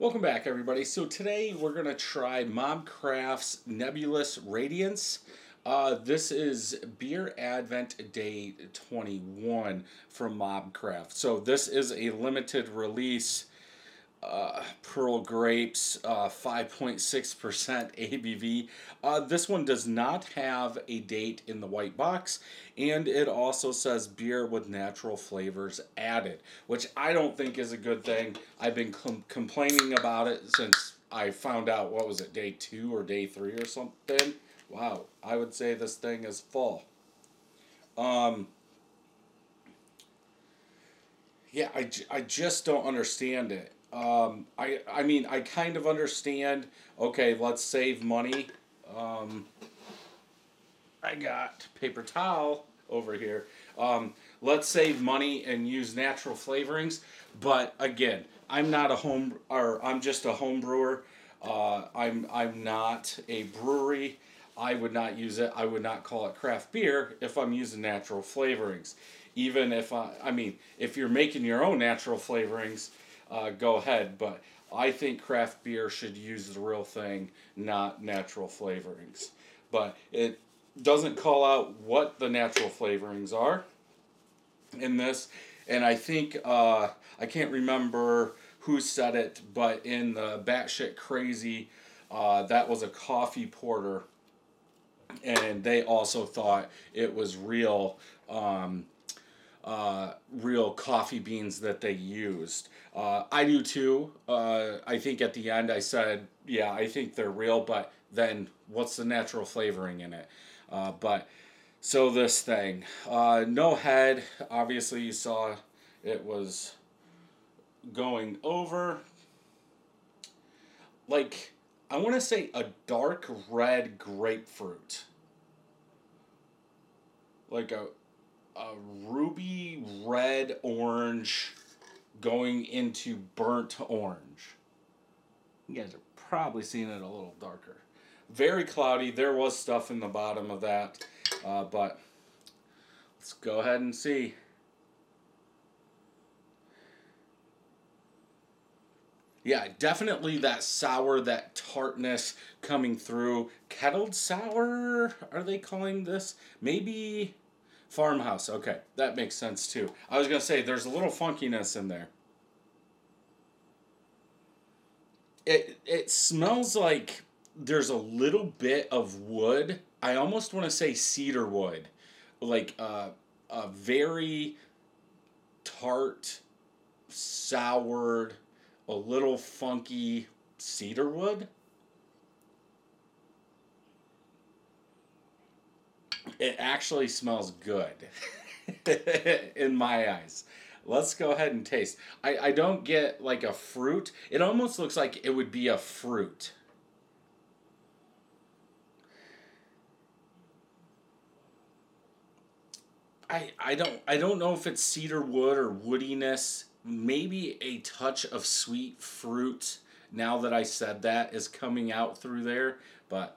Welcome back, everybody. So today we're gonna try Mobcraft's Nebulous Radiance. Uh, this is Beer Advent Day 21 from Mobcraft. So this is a limited release uh, Pearl Grapes, uh, 5.6% ABV. Uh, this one does not have a date in the white box, and it also says beer with natural flavors added, which I don't think is a good thing. I've been com- complaining about it since I found out, what was it, day two or day three or something? Wow, I would say this thing is full. Um, yeah, I, I just don't understand it. Um, I I mean I kind of understand. Okay, let's save money. Um, I got paper towel over here. Um, let's save money and use natural flavorings. But again, I'm not a home or I'm just a home brewer. Uh, I'm I'm not a brewery. I would not use it. I would not call it craft beer if I'm using natural flavorings. Even if I, I mean, if you're making your own natural flavorings, uh, go ahead. But I think craft beer should use the real thing, not natural flavorings. But it doesn't call out what the natural flavorings are in this. And I think, uh, I can't remember who said it, but in the batshit crazy, uh, that was a coffee porter. And they also thought it was real. Um, uh, real coffee beans that they used. Uh, I do too. Uh, I think at the end I said, yeah, I think they're real, but then what's the natural flavoring in it? Uh, but so this thing, uh, no head. Obviously, you saw it was going over. Like, I want to say a dark red grapefruit. Like a a ruby red orange going into burnt orange. You guys are probably seeing it a little darker. Very cloudy. There was stuff in the bottom of that, uh, but let's go ahead and see. Yeah, definitely that sour, that tartness coming through. Kettled sour, are they calling this? Maybe Farmhouse. Okay, that makes sense too. I was gonna say there's a little funkiness in there. It it smells like there's a little bit of wood. I almost want to say cedar wood, like uh, a very tart, soured, a little funky cedar wood. It actually smells good in my eyes. Let's go ahead and taste. I, I don't get like a fruit. It almost looks like it would be a fruit. I, I don't I don't know if it's cedar wood or woodiness. Maybe a touch of sweet fruit. Now that I said that is coming out through there, but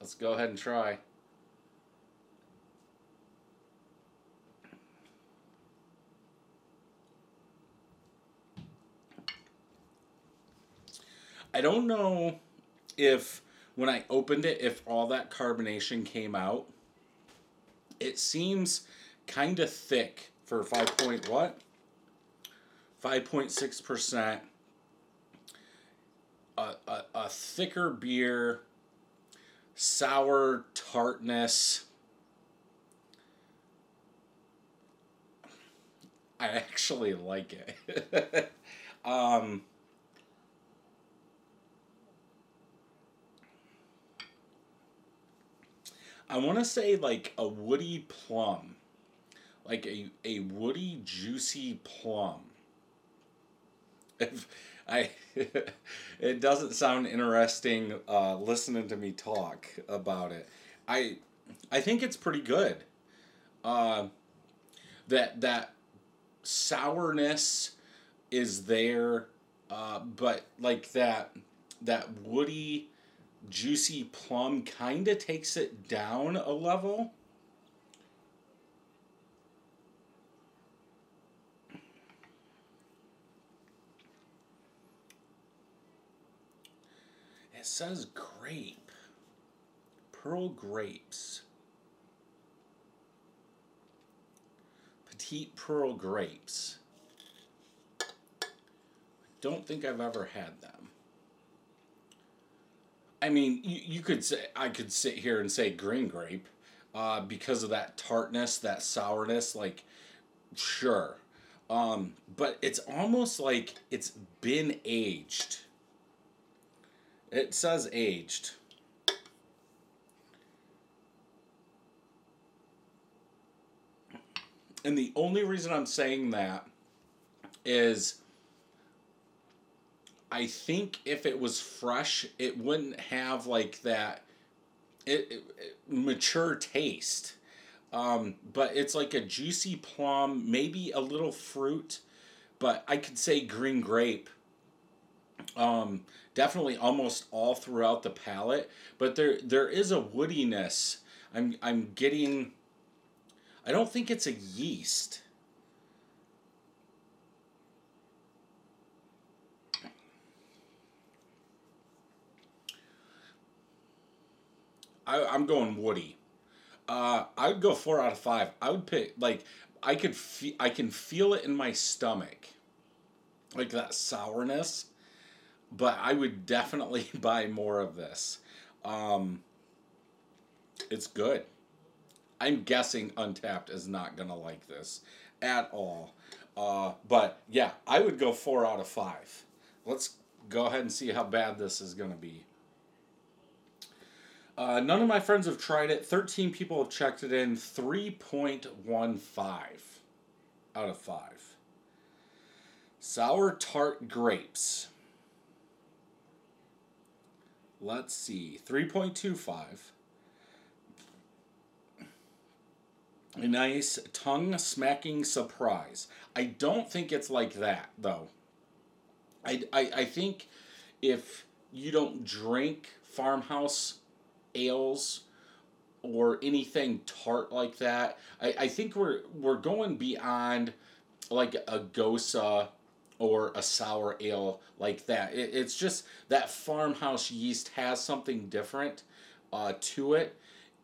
let's go ahead and try. I don't know if when I opened it, if all that carbonation came out. It seems kind of thick for five point what? Five point six percent. A, a, a thicker beer, sour tartness. I actually like it. um, I want to say like a woody plum, like a a woody juicy plum. If I, it doesn't sound interesting uh, listening to me talk about it. I, I think it's pretty good. Uh, that that sourness is there, uh, but like that that woody Juicy Plum kind of takes it down a level. It says grape. Pearl grapes. Petite pearl grapes. I don't think I've ever had them. I mean, you, you could say I could sit here and say green grape, uh, because of that tartness, that sourness. Like, sure, um, but it's almost like it's been aged. It says aged. And the only reason I'm saying that is I think if it was fresh, it wouldn't have like that it, it, it mature taste. Um, but it's like a juicy plum, maybe a little fruit, but I could say green grape. Um, definitely almost all throughout the palate, but there there is a woodiness. I'm I'm getting. I don't think it's a yeast. I, I'm going woody. Uh, I would go four out of five. I would pick like I could fe- I can feel it in my stomach, like that sourness. But I would definitely buy more of this. Um, it's good. I'm guessing Untappd is not gonna like this at all. Uh, but yeah, I would go four out of five. Let's go ahead and see how bad this is gonna be. Uh, none of my friends have tried it. 13 people have checked it in. 3.15 out of 5. Sour tart grapes. Let's see. 3.25. A nice tongue smacking surprise. I don't think it's like that, though. I, I, I think if you don't drink farmhouse ales or anything tart like that. I, I think we're we're going beyond like a gose or a sour ale like that. It, it's just that farmhouse yeast has something different uh, to it,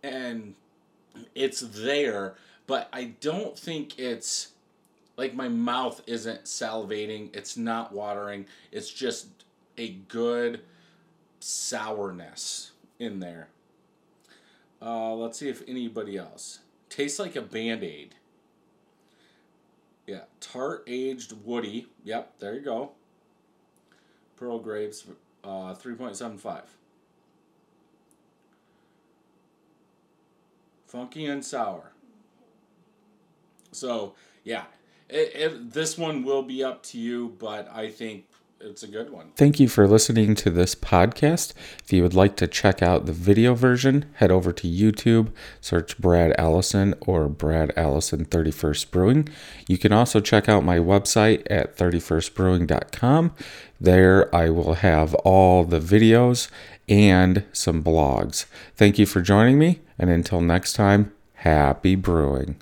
and it's there. But I don't think it's like my mouth isn't salivating. It's not watering. It's just a good sourness in there. Uh, let's see if anybody else. Tastes like a band aid. Yeah, tart aged woody. Yep, there you go. Pearl grapes, uh, 3.75. Funky and sour. So, yeah, it, it, this one will be up to you, but I think it's a good one. Thank you for listening to this podcast. If you would like to check out the video version, head over to YouTube, search Brad Allison or Brad Allison 31st Brewing. You can also check out my website at 31stbrewing.com. There I will have all the videos and some blogs. Thank you for joining me, and until next time, happy brewing.